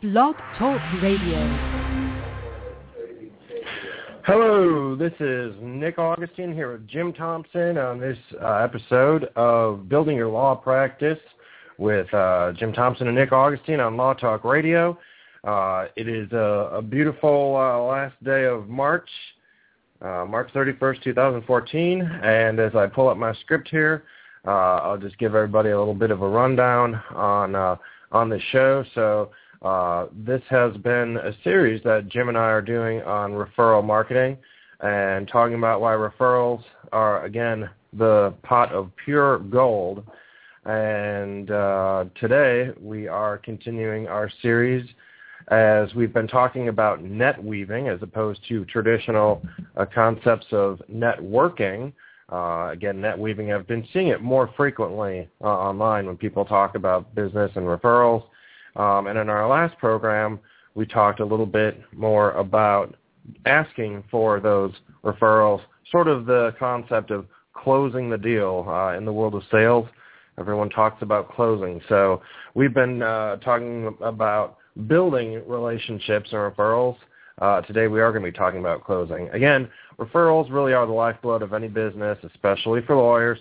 Blog Talk Radio. Hello, this is Nick Augustine here with Jim Thompson on this uh, episode of Building Your Law Practice with uh, Jim Thompson and Nick Augustine on Blog Talk Radio. Uh, it is a, a beautiful uh, last day of March, uh, March 31st, 2014, and as I pull up my script here, uh, I'll just give everybody a little bit of a rundown on on the show. So uh, this has been a series that Jim and I are doing on referral marketing and talking about why referrals are, again, the pot of pure gold. And uh, today we are continuing our series as we've been talking about net weaving as opposed to traditional uh, concepts of networking. Uh, again, net weaving, I've been seeing it more frequently uh, online when people talk about business and referrals. Um, and in our last program, we talked a little bit more about asking for those referrals, sort of the concept of closing the deal uh, in the world of sales. Everyone talks about closing. So we've been uh, talking about building relationships and referrals. Uh, today we are going to be talking about closing. Again, referrals really are the lifeblood of any business, especially for lawyers.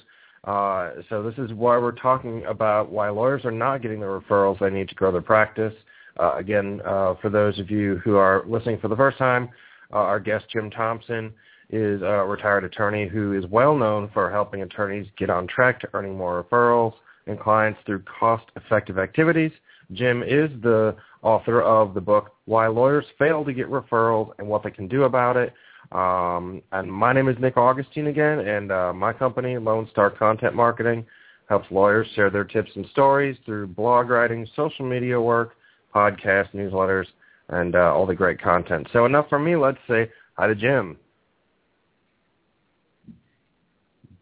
Uh, so this is why we're talking about why lawyers are not getting the referrals they need to grow their practice. Uh, again, uh, for those of you who are listening for the first time, uh, our guest Jim Thompson is a retired attorney who is well known for helping attorneys get on track to earning more referrals and clients through cost-effective activities. Jim is the author of the book Why Lawyers Fail to Get Referrals and What They Can Do About It. Um, and my name is Nick Augustine again, and uh, my company, Lone Star Content Marketing, helps lawyers share their tips and stories through blog writing, social media work, podcasts, newsletters, and uh, all the great content. So enough from me. Let's say hi to Jim.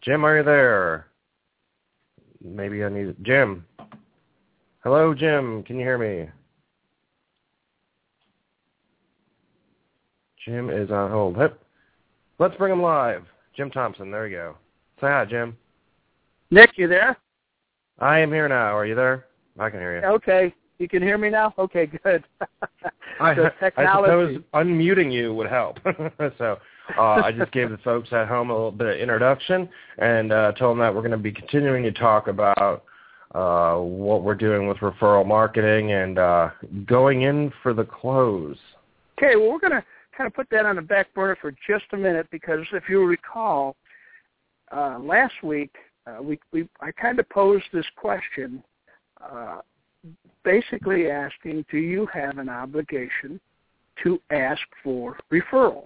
Jim, are you there? Maybe I need Jim. Hello, Jim. Can you hear me? Jim is on hold. Hip. Let's bring him live. Jim Thompson. There you go. Say hi, Jim. Nick, you there? I am here now. Are you there? I can hear you. Okay. You can hear me now? Okay, good. I, I suppose unmuting you would help. so uh, I just gave the folks at home a little bit of introduction and uh, told them that we're going to be continuing to talk about uh, what we're doing with referral marketing and uh, going in for the close. Okay, well, we're going to kind of put that on the back burner for just a minute because if you recall, uh, last week uh, we, we I kind of posed this question, uh, basically asking, do you have an obligation to ask for referrals?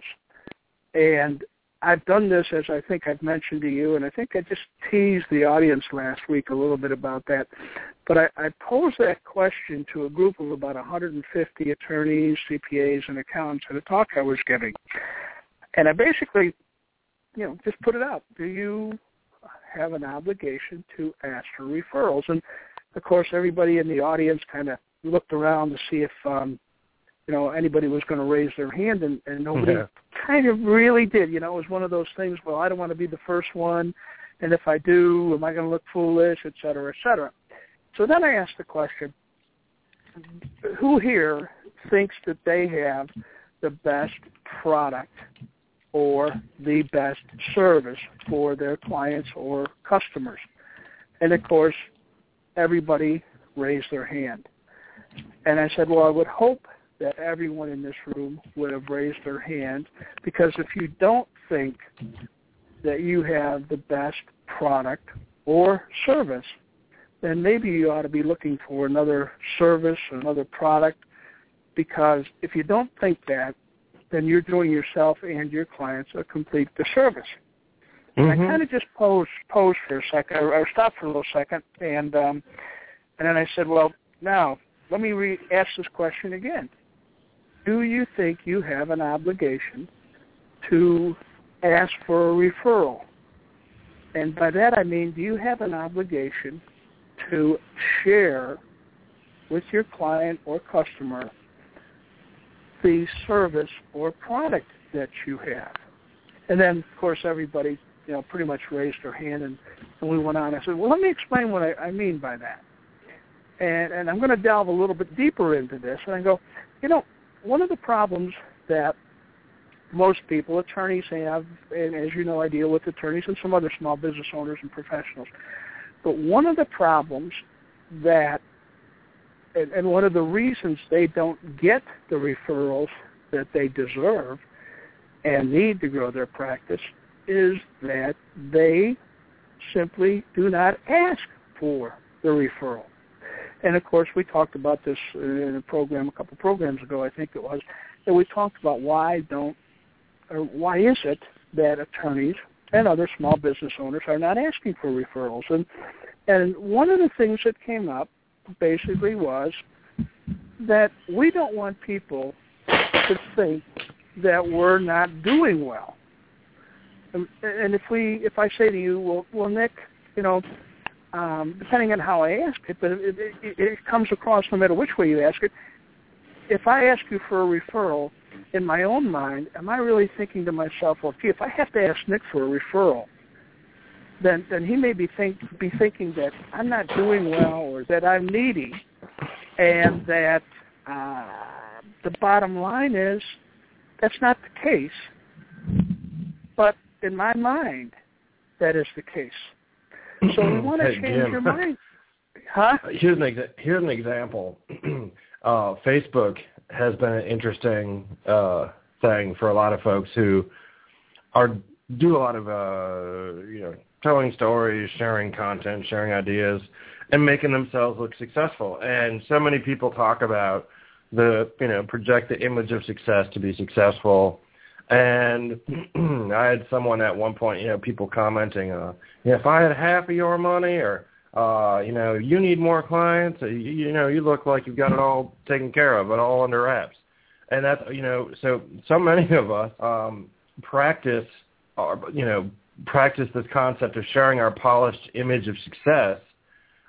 And I've done this as I think I've mentioned to you, and I think I just teased the audience last week a little bit about that. But I, I posed that question to a group of about 150 attorneys, CPAs, and accountants at a talk I was giving. And I basically, you know, just put it out. Do you have an obligation to ask for referrals? And of course, everybody in the audience kind of looked around to see if um, you know anybody was going to raise their hand, and, and nobody yeah. kind of really did. You know, it was one of those things. Well, I don't want to be the first one, and if I do, am I going to look foolish, et cetera, et cetera. So then I asked the question: Who here thinks that they have the best product or the best service for their clients or customers? And of course, everybody raised their hand. And I said, well, I would hope that everyone in this room would have raised their hand because if you don't think that you have the best product or service, then maybe you ought to be looking for another service, another product, because if you don't think that, then you're doing yourself and your clients a complete disservice. Mm-hmm. And I kind of just posed posed for a second, or, or stopped for a little second, and um, and then I said, well, now let me re- ask this question again do you think you have an obligation to ask for a referral? And by that I mean, do you have an obligation to share with your client or customer the service or product that you have? And then, of course, everybody, you know, pretty much raised their hand, and, and we went on. I said, well, let me explain what I, I mean by that. and and I'm going to delve a little bit deeper into this, and I go, you know, one of the problems that most people, attorneys have, and as you know, I deal with attorneys and some other small business owners and professionals. But one of the problems that, and, and one of the reasons they don't get the referrals that they deserve and need to grow their practice is that they simply do not ask for the referral. And of course, we talked about this in a program a couple programs ago, I think it was, and we talked about why don't, or why is it that attorneys and other small business owners are not asking for referrals. And and one of the things that came up basically was that we don't want people to think that we're not doing well. And, and if we, if I say to you, well, well, Nick, you know, um, depending on how I ask it, but it, it, it comes across no matter which way you ask it. If I ask you for a referral, in my own mind, am I really thinking to myself, well, gee, if I have to ask Nick for a referral, then then he may be think be thinking that I'm not doing well or that I'm needy, and that uh, the bottom line is that's not the case. But in my mind, that is the case. So we want to Hey, change Jim. your mind, huh? Here's an exa- here's an example. uh, Facebook has been an interesting uh, thing for a lot of folks who are do a lot of uh, you know telling stories, sharing content, sharing ideas, and making themselves look successful. And so many people talk about the you know project the image of success to be successful. And I had someone at one point, you know, people commenting, uh, if I had half of your money, or uh, you know, you need more clients, uh, you, you know, you look like you've got it all taken care of, and all under wraps. And that's, you know, so so many of us um, practice, our, you know, practice this concept of sharing our polished image of success,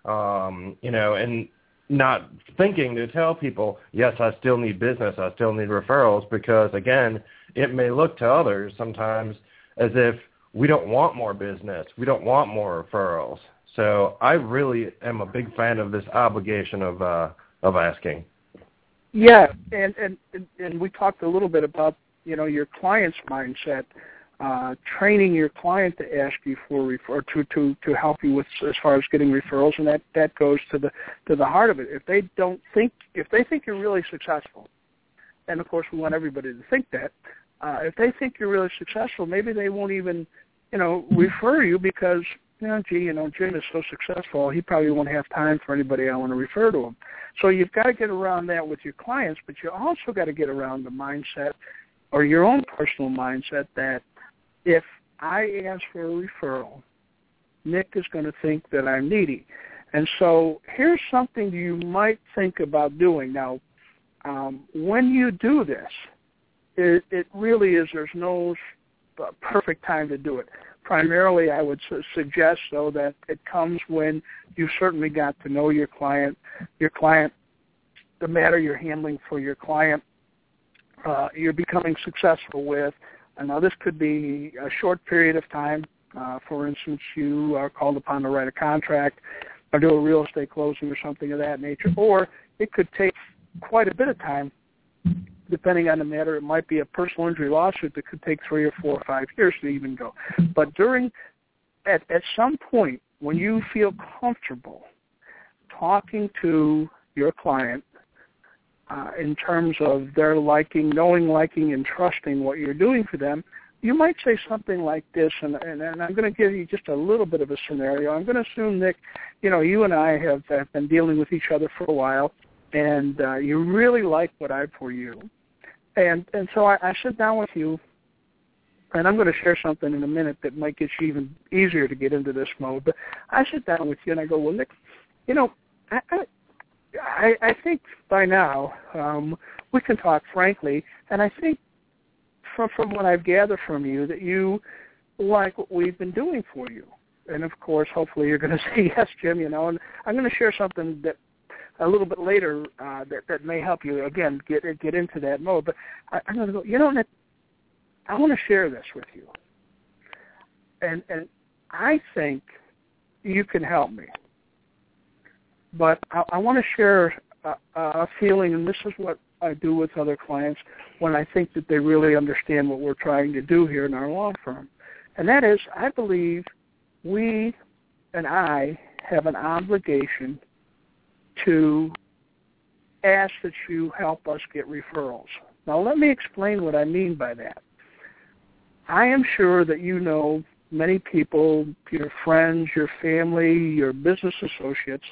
um, you know, and not thinking to tell people, yes, I still need business, I still need referrals, because again, it may look to others sometimes as if we don't want more business, we don't want more referrals. So I really am a big fan of this obligation of uh, of asking. Yeah, and, and and we talked a little bit about you know your client's mindset, uh, training your client to ask you for refer to to to help you with as far as getting referrals, and that that goes to the to the heart of it. If they don't think if they think you're really successful, and of course we want everybody to think that, uh, if they think you're really successful, maybe they won't even you know refer you because you know, gee, you know, Jim is so successful, he probably won't have time for anybody I want to refer to him. So you've got to get around that with your clients, but you also got to get around the mindset or your own personal mindset that if I ask for a referral, Nick is going to think that I'm needy. And so here's something you might think about doing. Now, um, when you do this, it, it really is, there's no uh, perfect time to do it primarily I would su- suggest though that it comes when you certainly got to know your client, your client, the matter you're handling for your client, uh, you're becoming successful with. And now this could be a short period of time. Uh, for instance, you are called upon to write a contract or do a real estate closing or something of that nature, or it could take quite a bit of time depending on the matter, it might be a personal injury lawsuit that could take three or four or five years to even go. But during, at, at some point, when you feel comfortable talking to your client uh, in terms of their liking, knowing, liking, and trusting what you're doing for them, you might say something like this, and, and, and I'm going to give you just a little bit of a scenario. I'm going to assume, Nick, you know, you and I have, have been dealing with each other for a while, and uh, you really like what I for you. And and so I, I sit down with you, and I'm going to share something in a minute that might get you even easier to get into this mode. But I sit down with you and I go, well, Nick, you know, I I, I think by now um, we can talk frankly, and I think from from what I've gathered from you that you like what we've been doing for you. And of course, hopefully, you're going to say yes, Jim. You know, and I'm going to share something that a little bit later uh, that that may help you again get get into that mode. But I, I'm going to go. You know, I want to share this with you, and and I think you can help me. but I, I want to share a, a feeling, and this is what I do with other clients when I think that they really understand what we're trying to do here in our law firm. And that is, I believe we and I have an obligation to ask that you help us get referrals. Now, let me explain what I mean by that. I am sure that you know many people, your friends, your family, your business associates,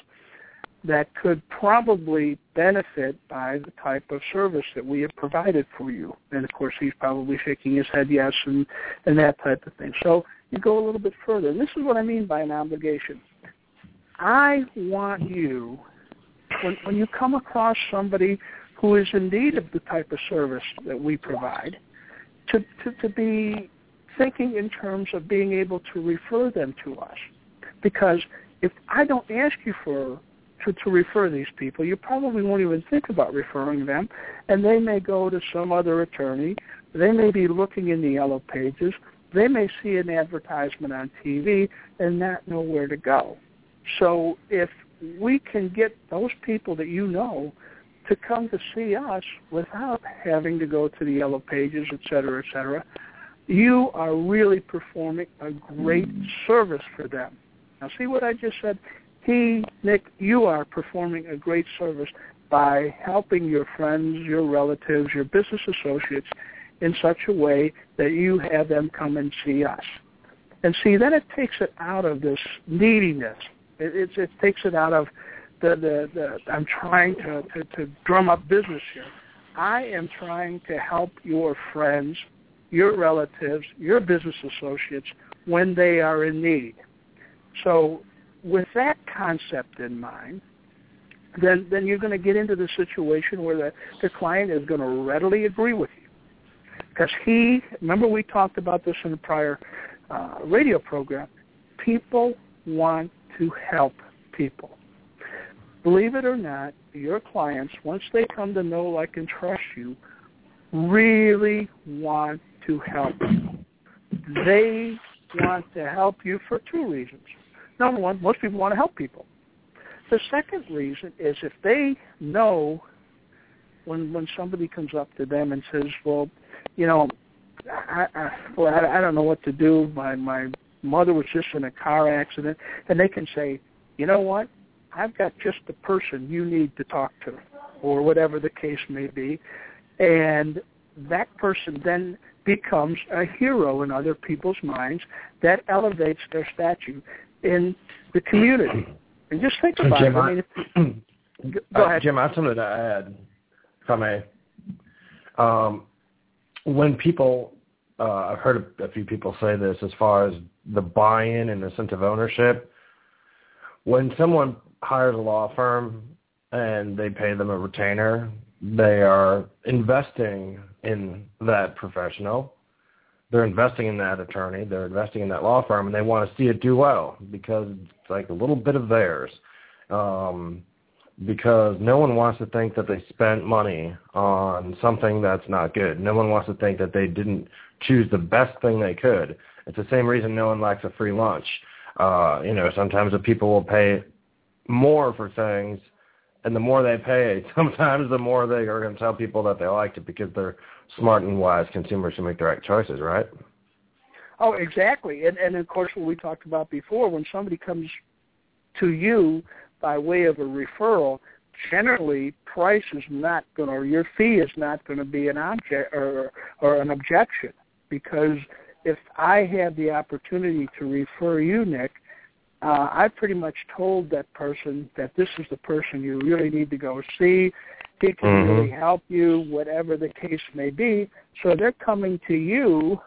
that could probably benefit by the type of service that we have provided for you. And of course, he's probably shaking his head yes and, and that type of thing. So you go a little bit further. This is what I mean by an obligation. I want you, when, when you come across somebody who is in need of the type of service that we provide, to, to, to be thinking in terms of being able to refer them to us. Because if I don't ask you for to, to refer these people, you probably won't even think about referring them, and they may go to some other attorney. They may be looking in the yellow pages. They may see an advertisement on TV and not know where to go. So if we can get those people that you know to come to see us without having to go to the yellow pages, et cetera, et cetera, you are really performing a great service for them. Now, see what I just said? He, Nick, you are performing a great service by helping your friends, your relatives, your business associates in such a way that you have them come and see us. And see, then it takes it out of this neediness. It, it, it takes it out of the, the, the I'm trying to, to, to drum up business here. I am trying to help your friends your relatives, your business associates when they are in need. So with that concept in mind, then then you're going to get into the situation where the, the client is going to readily agree with you. Because he, remember we talked about this in a prior uh, radio program, people want to help people. Believe it or not, your clients, once they come to know, like, and trust you, really want to help you. They want to help you for two reasons. Number one, most people want to help people. The second reason is if they know when when somebody comes up to them and says, "Well, you know, I, I, well, I, I don't know what to do. My my mother was just in a car accident," and they can say, "You know what? I've got just the person you need to talk to, or whatever the case may be," and that person then becomes a hero in other people's minds that elevates their statue in the community. And just think about Jim, it. I mean, if, go ahead. Jim, I have something to add, if I may. Um, when people, uh, I've heard a few people say this as far as the buy-in and the sense of ownership. When someone hires a law firm and they pay them a retainer, they are investing in that professional. They're investing in that attorney. They're investing in that law firm, and they want to see it do well because it's like a little bit of theirs. Um, because no one wants to think that they spent money on something that's not good. No one wants to think that they didn't choose the best thing they could. It's the same reason no one likes a free lunch. Uh, you know, sometimes the people will pay more for things and the more they pay, sometimes the more they are going to tell people that they liked it because they're smart and wise consumers who make the right choices, right? Oh, exactly. And and of course, what we talked about before, when somebody comes to you by way of a referral, generally price is not going to, or your fee is not going to be an object or or an objection because if I have the opportunity to refer you, Nick, uh, I pretty much told that person that this is the person you really need to go see. He can mm-hmm. really help you, whatever the case may be. So they're coming to you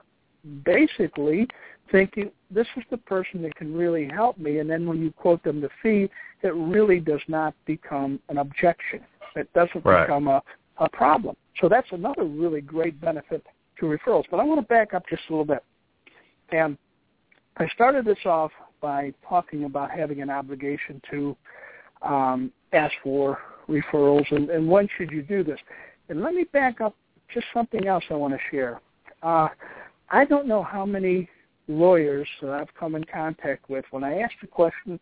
basically thinking this is the person that can really help me. And then when you quote them the fee, it really does not become an objection. It doesn't right. become a, a problem. So that's another really great benefit referrals. But I want to back up just a little bit. And I started this off by talking about having an obligation to um, ask for referrals and, and when should you do this. And let me back up just something else I want to share. Uh, I don't know how many lawyers that I've come in contact with when I ask the question,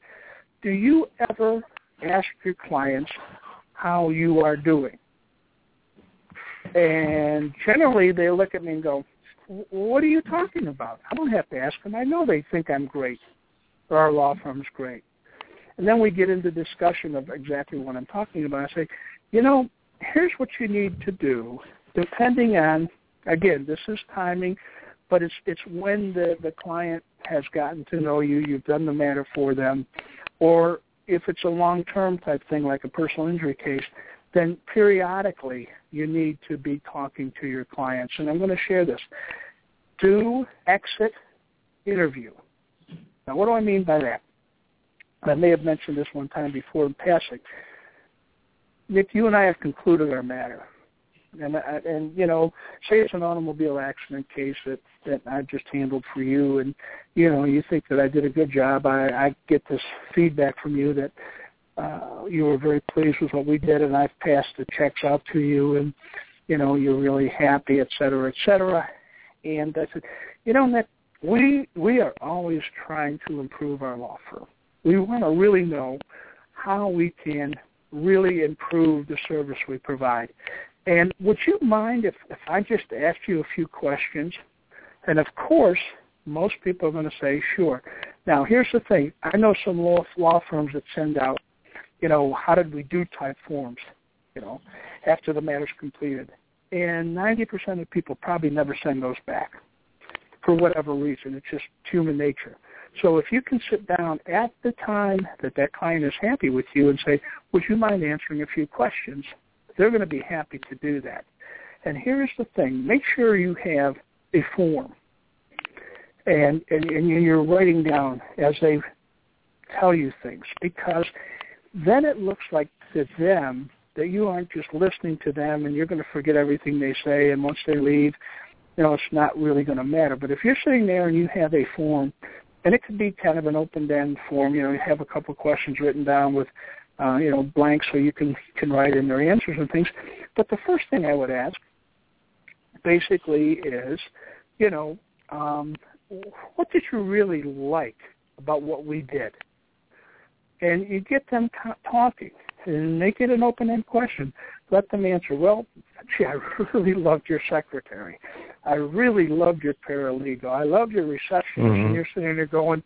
do you ever ask your clients how you are doing. And generally, they look at me and go, "What are you talking about? I don't have to ask them. I know they think I'm great, or our law firm's great." And then we get into discussion of exactly what I'm talking about. I say, "You know, here's what you need to do, depending on again, this is timing, but it's it's when the the client has gotten to know you, you've done the matter for them, or if it's a long term type thing like a personal injury case, then periodically you need to be talking to your clients. And I'm going to share this. Do exit interview. Now, what do I mean by that? I may have mentioned this one time before in passing. Nick, you and I have concluded our matter and and you know, say it's an automobile accident case that that I just handled for you, and you know, you think that I did a good job. I, I get this feedback from you that uh, you were very pleased with what we did, and I've passed the checks out to you, and you know, you're really happy, et cetera, et cetera. And I said, you know, Nick, we we are always trying to improve our law firm. We want to really know how we can really improve the service we provide. And would you mind if, if I just asked you a few questions? And of course, most people are going to say, sure. Now, here's the thing. I know some law, law firms that send out, you know, how did we do type forms, you know, after the matter's completed. And 90% of people probably never send those back for whatever reason. It's just human nature. So if you can sit down at the time that that client is happy with you and say, would you mind answering a few questions? They're going to be happy to do that. And here's the thing: make sure you have a form, and and, and you're writing down as they tell you things, because then it looks like to them that you aren't just listening to them and you're going to forget everything they say, and once they leave, you know, it's not really going to matter. But if you're sitting there and you have a form, and it could be kind of an open-end form, you know, you have a couple of questions written down with uh, you know, blanks so you can can write in their answers and things. But the first thing I would ask, basically, is, you know, um, what did you really like about what we did? And you get them talking, and make it an open-end question. Let them answer. Well, gee, I really loved your secretary. I really loved your paralegal. I loved your receptionist. Mm-hmm. And you're sitting there going,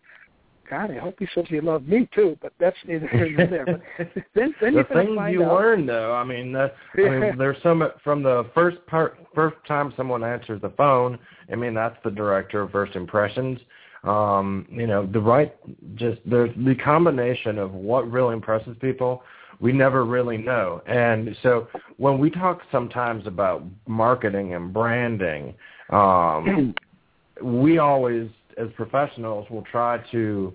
God, I hope he says he loved me too, but that's neither here nor there. But then, then the things you out. learn, though, I mean, that, I mean, there's some from the first part, first time someone answers the phone. I mean, that's the director of first impressions. Um, you know, the right, just there's the combination of what really impresses people. We never really know, and so when we talk sometimes about marketing and branding, um, we always as professionals will try to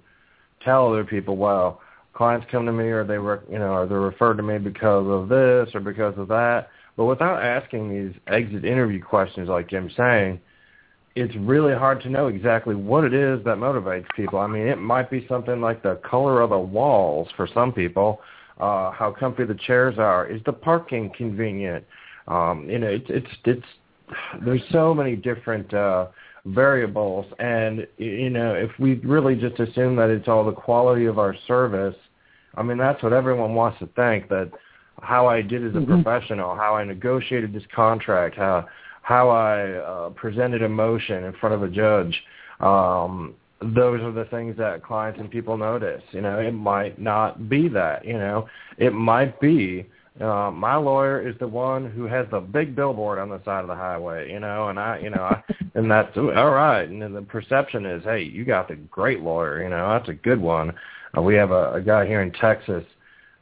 tell other people, well, clients come to me or they re- you know or they're referred to me because of this or because of that, but without asking these exit interview questions like Jim's saying, it's really hard to know exactly what it is that motivates people. I mean, it might be something like the color of the walls for some people, uh, how comfy the chairs are, is the parking convenient? Um, you know, it's it's it's there's so many different uh variables and you know if we really just assume that it's all the quality of our service i mean that's what everyone wants to think that how i did as a mm-hmm. professional how i negotiated this contract how how i uh, presented a motion in front of a judge um those are the things that clients and people notice you know it might not be that you know it might be uh, my lawyer is the one who has the big billboard on the side of the highway, you know, and I, you know, I, and that's all right. And then the perception is, hey, you got the great lawyer, you know, that's a good one. Uh, we have a, a guy here in Texas,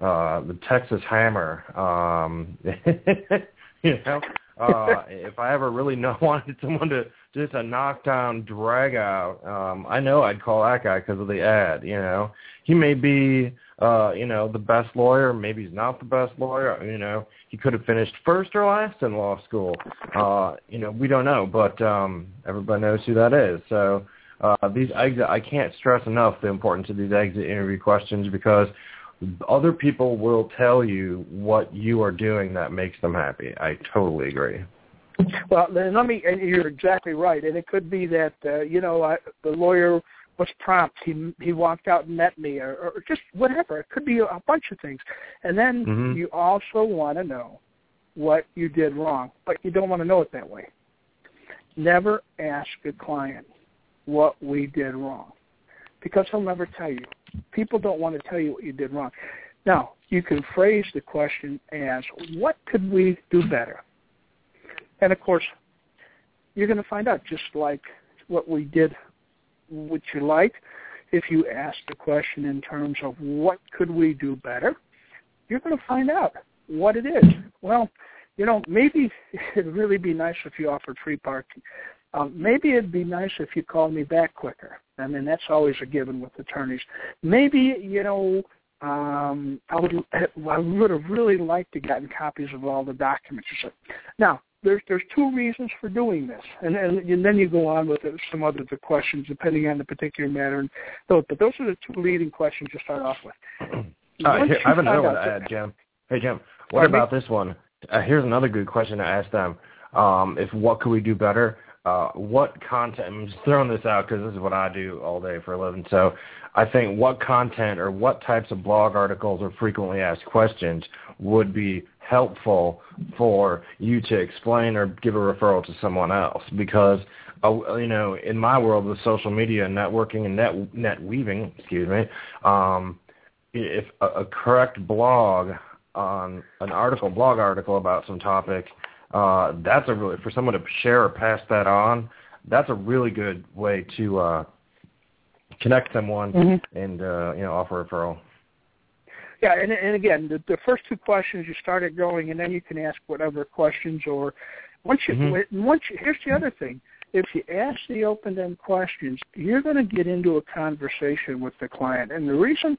uh, the Texas Hammer. Um, you know, uh, if I ever really know, wanted someone to just a knockdown drag out, um, I know I'd call that guy because of the ad. You know, he may be uh, you know, the best lawyer. Maybe he's not the best lawyer. You know, he could have finished first or last in law school. Uh, you know, we don't know, but um, everybody knows who that is. So uh, these exit, I can't stress enough the importance of these exit interview questions because other people will tell you what you are doing that makes them happy. I totally agree. Well, then let me. And you're exactly right. And it could be that uh, you know I, the lawyer was prompt. He he walked out and met me, or, or just whatever. It could be a bunch of things. And then Mhm. you also want to know what you did wrong, but you don't want to know it that way. Never ask a client what we did wrong, because he'll never tell you. People don't want to tell you what you did wrong. Now, you can phrase the question as, "What could we do better?" And of course, you're going to find out just like what we did what you like. If you ask the question in terms of what could we do better, you're going to find out what it is. Well, you know, maybe it'd really be nice if you offered free parking. Um, maybe it'd be nice if you called me back quicker. I mean, that's always a given with attorneys. Maybe, you know, um, I would I would have really liked to gotten copies of all the documents. Now, there's there's two reasons for doing this, and and, and then you go on with some other the questions depending on the particular matter. And those, but those are the two leading questions to start off with. Uh, here, I have another one to that- add, Jim. Hey, Jim, what Pardon me? about this one? Uh, here's another good question to ask them. Um, if what could we do better? Uh, what content? I'm just throwing this out because this is what I do all day for a living. So I think what content or what types of blog articles or frequently asked questions would be helpful for you to explain or give a referral to someone else because uh, you know in my world with social media and networking and net net weaving excuse me um, if a, a correct blog on an article, blog article about some topic, uh, that's a really for someone to share or pass that on. That's a really good way to uh, connect someone Mhm. and uh, you know offer a referral. Yeah, and and again, the, the first two questions you start it going, and then you can ask whatever questions. Or once you Mhm. once you, here's the other thing: if you ask the open-end questions, you're going to get into a conversation with the client. And the reason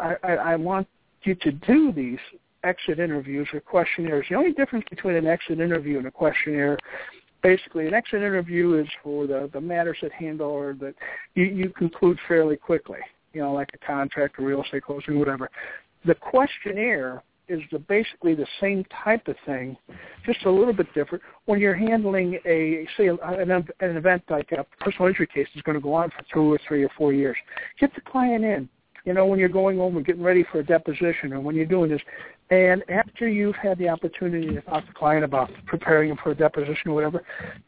I, I, I want you to do these exit interviews or questionnaires, the only difference between an exit interview and a questionnaire basically an exit interview is for the the matters at hand or that you you conclude fairly quickly you know like a contract or real estate closing whatever. The questionnaire is the basically the same type of thing just a little bit different. When you're handling a say an, an event like a personal injury case is going to go on for two or three or four years get the client in. You know when you're going home and getting ready for a deposition or when you're doing this and after you've had the opportunity to talk to the client about preparing him for a deposition or whatever,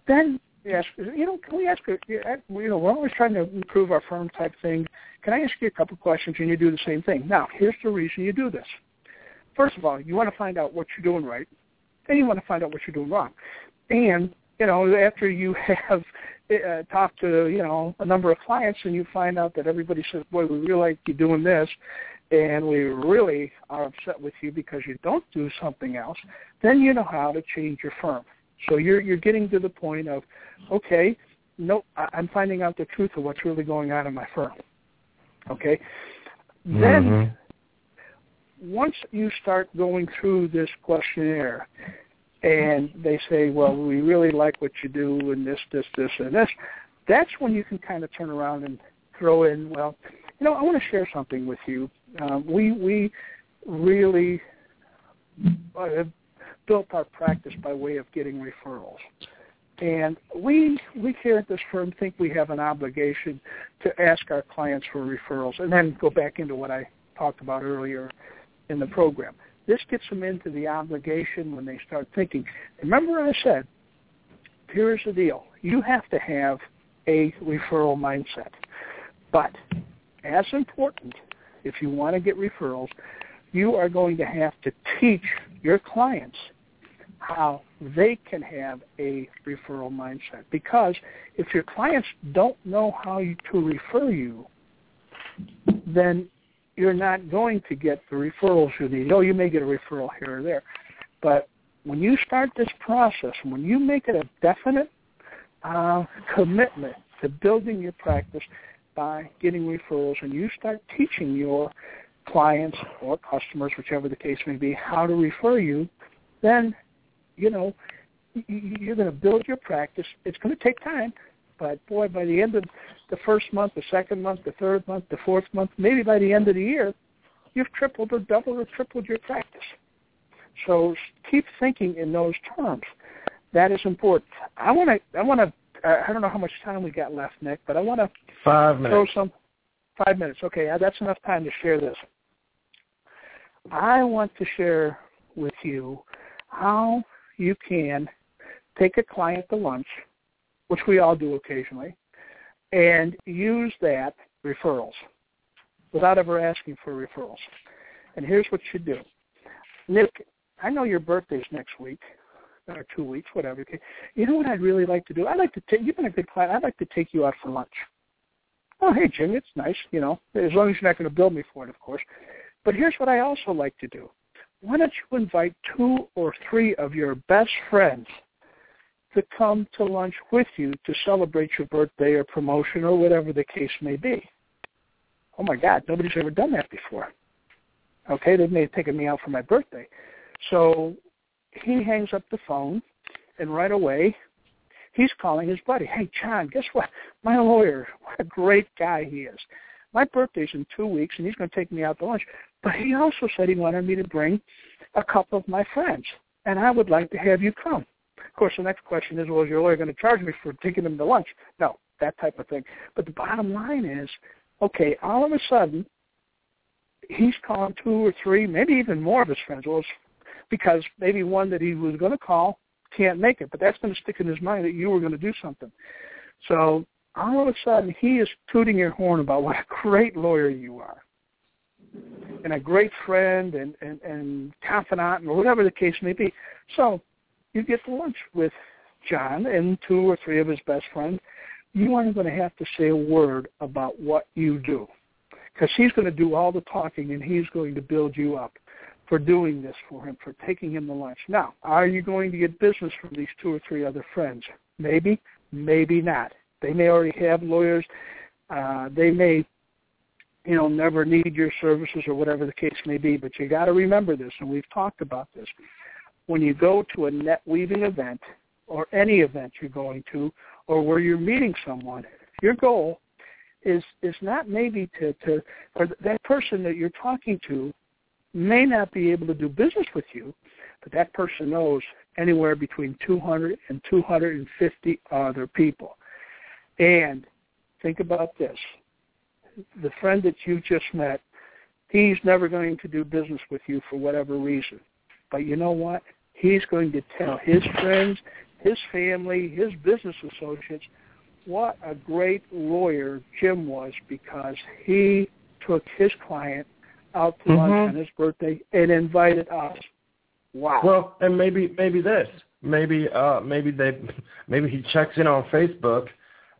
then ask, you know, can we ask, you know, we're always trying to improve our firm type thing. Can I ask you a couple questions and you do the same thing? Now, here's the reason you do this. First of all, you want to find out what you're doing right, and you want to find out what you're doing wrong. And, you know, after you have uh, talked to, you know, a number of clients and you find out that everybody says, boy, we really like you doing this, and we really are upset with you because you don't do something else, then you know how to change your firm. So you're you're getting to the point of, okay, no, I'm finding out the truth of what's really going on in my firm. Okay, then Mhm. once you start going through this questionnaire, and they say, well, we really like what you do, and this, this, this, and this, that's when you can kind of turn around and throw in, well, you know, I want to share something with you. Um, we we really uh, built our practice by way of getting referrals, and we we here at this firm think we have an obligation to ask our clients for referrals, and then go back into what I talked about earlier in the program. This gets them into the obligation when they start thinking. Remember, I said, here's the deal: you have to have a referral mindset, but as important, if you want to get referrals, you are going to have to teach your clients how they can have a referral mindset. Because if your clients don't know how to refer you, then you're not going to get the referrals you need. Oh, you may get a referral here or there. But when you start this process, when you make it a definite uh, commitment to building your practice by getting referrals and you start teaching your clients or customers, whichever the case may be, how to refer you, then, you know, you're going to build your practice. It's going to take time, but boy, by the end of the first month, the second month, the third month, the fourth month, maybe by the end of the year, you've tripled or doubled or tripled your practice. So keep thinking in those terms. That is important. I want to I want to I don't know how much time we got left, Nick, but I want to five throw minutes. some five minutes. Okay, uh, that's enough time to share this. I want to share with you how you can take a client to lunch, which we all do occasionally, and use that referrals without ever asking for referrals. And here's what you do. Nick, I know your birthday's next week or two weeks, whatever. You know what I'd really like to do? I'd like to take you've been a good client. I'd like to take you out for lunch. Oh, hey Jim, it's nice, you know, as long as you're not going to bill me for it, of course. But here's what I also like to do. Why don't you invite two or three of your best friends to come to lunch with you to celebrate your birthday or promotion or whatever the case may be? Oh my God, nobody's ever done that before. Okay, they may have taken me out for my birthday. So he hangs up the phone, and right away, he's calling his buddy. Hey, John, guess what? My lawyer, what a great guy he is. My birthday's in two weeks, and he's going to take me out to lunch. But he also said he wanted me to bring a couple of my friends, and I would like to have you come. Of course, the next question is, well, is your lawyer going to charge me for taking him to lunch? No, that type of thing. But the bottom line is, okay, all of a sudden, he's calling two or three, maybe even more of his friends. Well, because maybe one that he was going to call can't make it, but that's going to stick in his mind that you were going to do something. So all of a sudden, he is tooting your horn about what a great lawyer you are, and a great friend, and and and confidant, or whatever the case may be. So you get to lunch with John and two or three of his best friends. You aren't going to have to say a word about what you do because he's going to do all the talking and he's going to build you up for doing this for him, for taking him to lunch. Now, are you going to get business from these two or three other friends? Maybe, maybe not. They may already have lawyers. Uh, they may, you know, never need your services or whatever the case may be. But you got to remember this, and we've talked about this. When you go to a net weaving event or any event you're going to, or where you're meeting someone, your goal is is not maybe to to or that person that you're talking to may not be able to do business with you, but that person knows anywhere between 200 and 250 other people. And think about this. The friend that you just met, he's never going to do business with you for whatever reason. But you know what? He's going to tell his friends, his family, his business associates what a great lawyer Jim was because he took his client out to lunch Mhm. on his birthday and invited us. Wow. Well, and maybe maybe this, maybe uh maybe they maybe he checks in on Facebook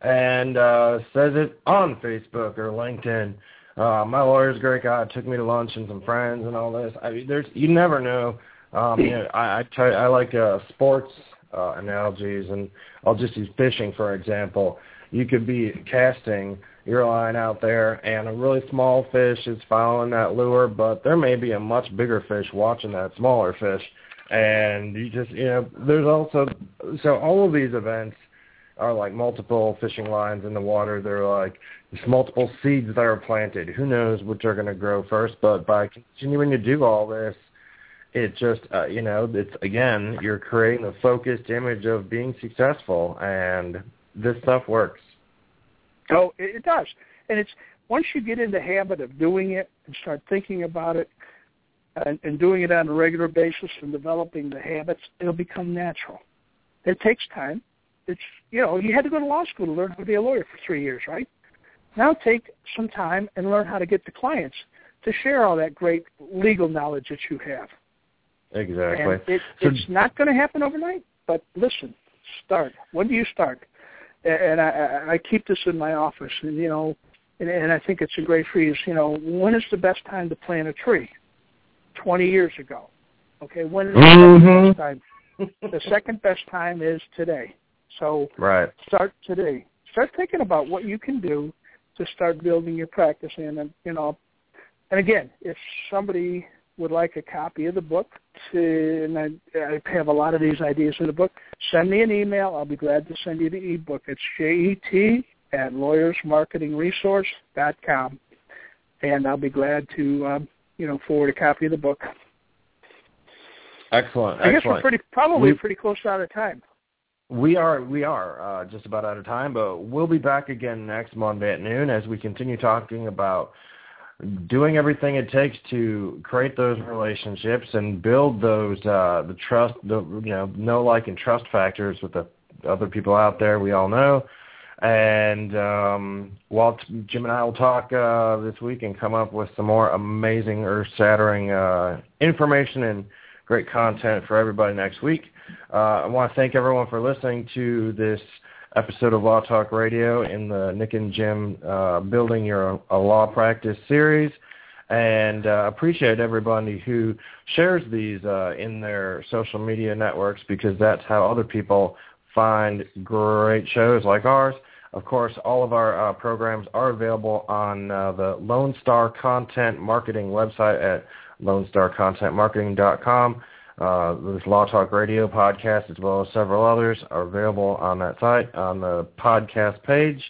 and uh says it on Facebook or LinkedIn. Uh my lawyer's a great guy, took me to lunch and some friends and all this. I mean there's you never know. Um you know, I I try I like uh sports uh analogies and I'll just use fishing for example. You could be casting your line out there and a really small fish is following that lure, but there may be a much bigger fish watching that smaller fish. And you just, you know, there's also, so all of these events are like multiple fishing lines in the water. They're like there's multiple seeds that are planted. Who knows which are going to grow first, but by continuing to do all this, it just, uh, you know, it's again, you're creating a focused image of being successful and this stuff works. Oh, it, it does. And it's once you get in the habit of doing it and start thinking about it and, and doing it on a regular basis and developing the habits, it'll become natural. It takes time. It's you know, you had to go to law school to learn how to be a lawyer for three years, right? Now take some time and learn how to get the clients to share all that great legal knowledge that you have. Exactly. And it, So- it's not going to happen overnight, but listen, start. When do you start? And I, I keep this in my office, and you know, and, and I think it's a great phrase. You know, when is the best time to plant a tree? Twenty years ago. Okay, when is the second Mhm. best time? The second best time is today. So right. start today. Start thinking about what you can do to start building your practice in, and you know, and again, if somebody would like a copy of the book, to, and I, I have a lot of these ideas in the book, send me an email. I'll be glad to send you the ebook. It's jet at lawyersmarketingresource.com, and I'll be glad to, um, you know, forward a copy of the book. Excellent. I guess Excellent. we're pretty probably We- pretty close out of time. We are we are uh, just about out of time, but we'll be back again next Monday at noon as we continue talking about doing everything it takes to create those relationships and build those uh, the trust, the you know, know like and trust factors with the other people out there we all know. And um, Walt, Jim and I will talk uh, this week and come up with some more amazing, earth-shattering uh, information and great content for everybody next week. Uh, I want to thank everyone for listening to this episode of Blog Talk Radio in the Nick and Jim uh, Building Your a Law Practice series. And uh, appreciate everybody who shares these uh, in their social media networks because that's how other people find great shows like ours. Of course, all of our uh, programs are available on uh, the Lone Star Content Marketing website at lonestarcontentmarketing.com. Uh, this Blog Talk Radio podcast, as well as several others, are available on that site on the podcast page.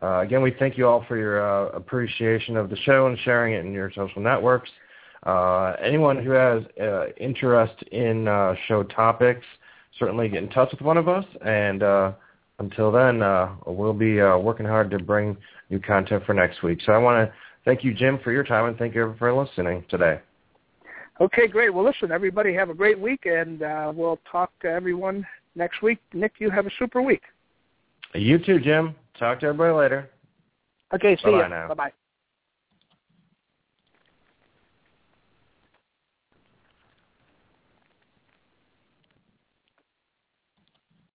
Uh, again, we thank you all for your uh, appreciation of the show and sharing it in your social networks. Uh, anyone who has uh, interest in uh, show topics, certainly get in touch with one of us. And until then, we'll be working hard to bring new content for next week. So I want to thank you, Jim, for your time, and thank you for listening today. Okay, great. Well, listen, everybody have a great week, and uh, we'll talk to everyone next week. Nick, you have a super week. You too, Jim. Talk to everybody later. Okay, see Bye-bye you. Bye-bye.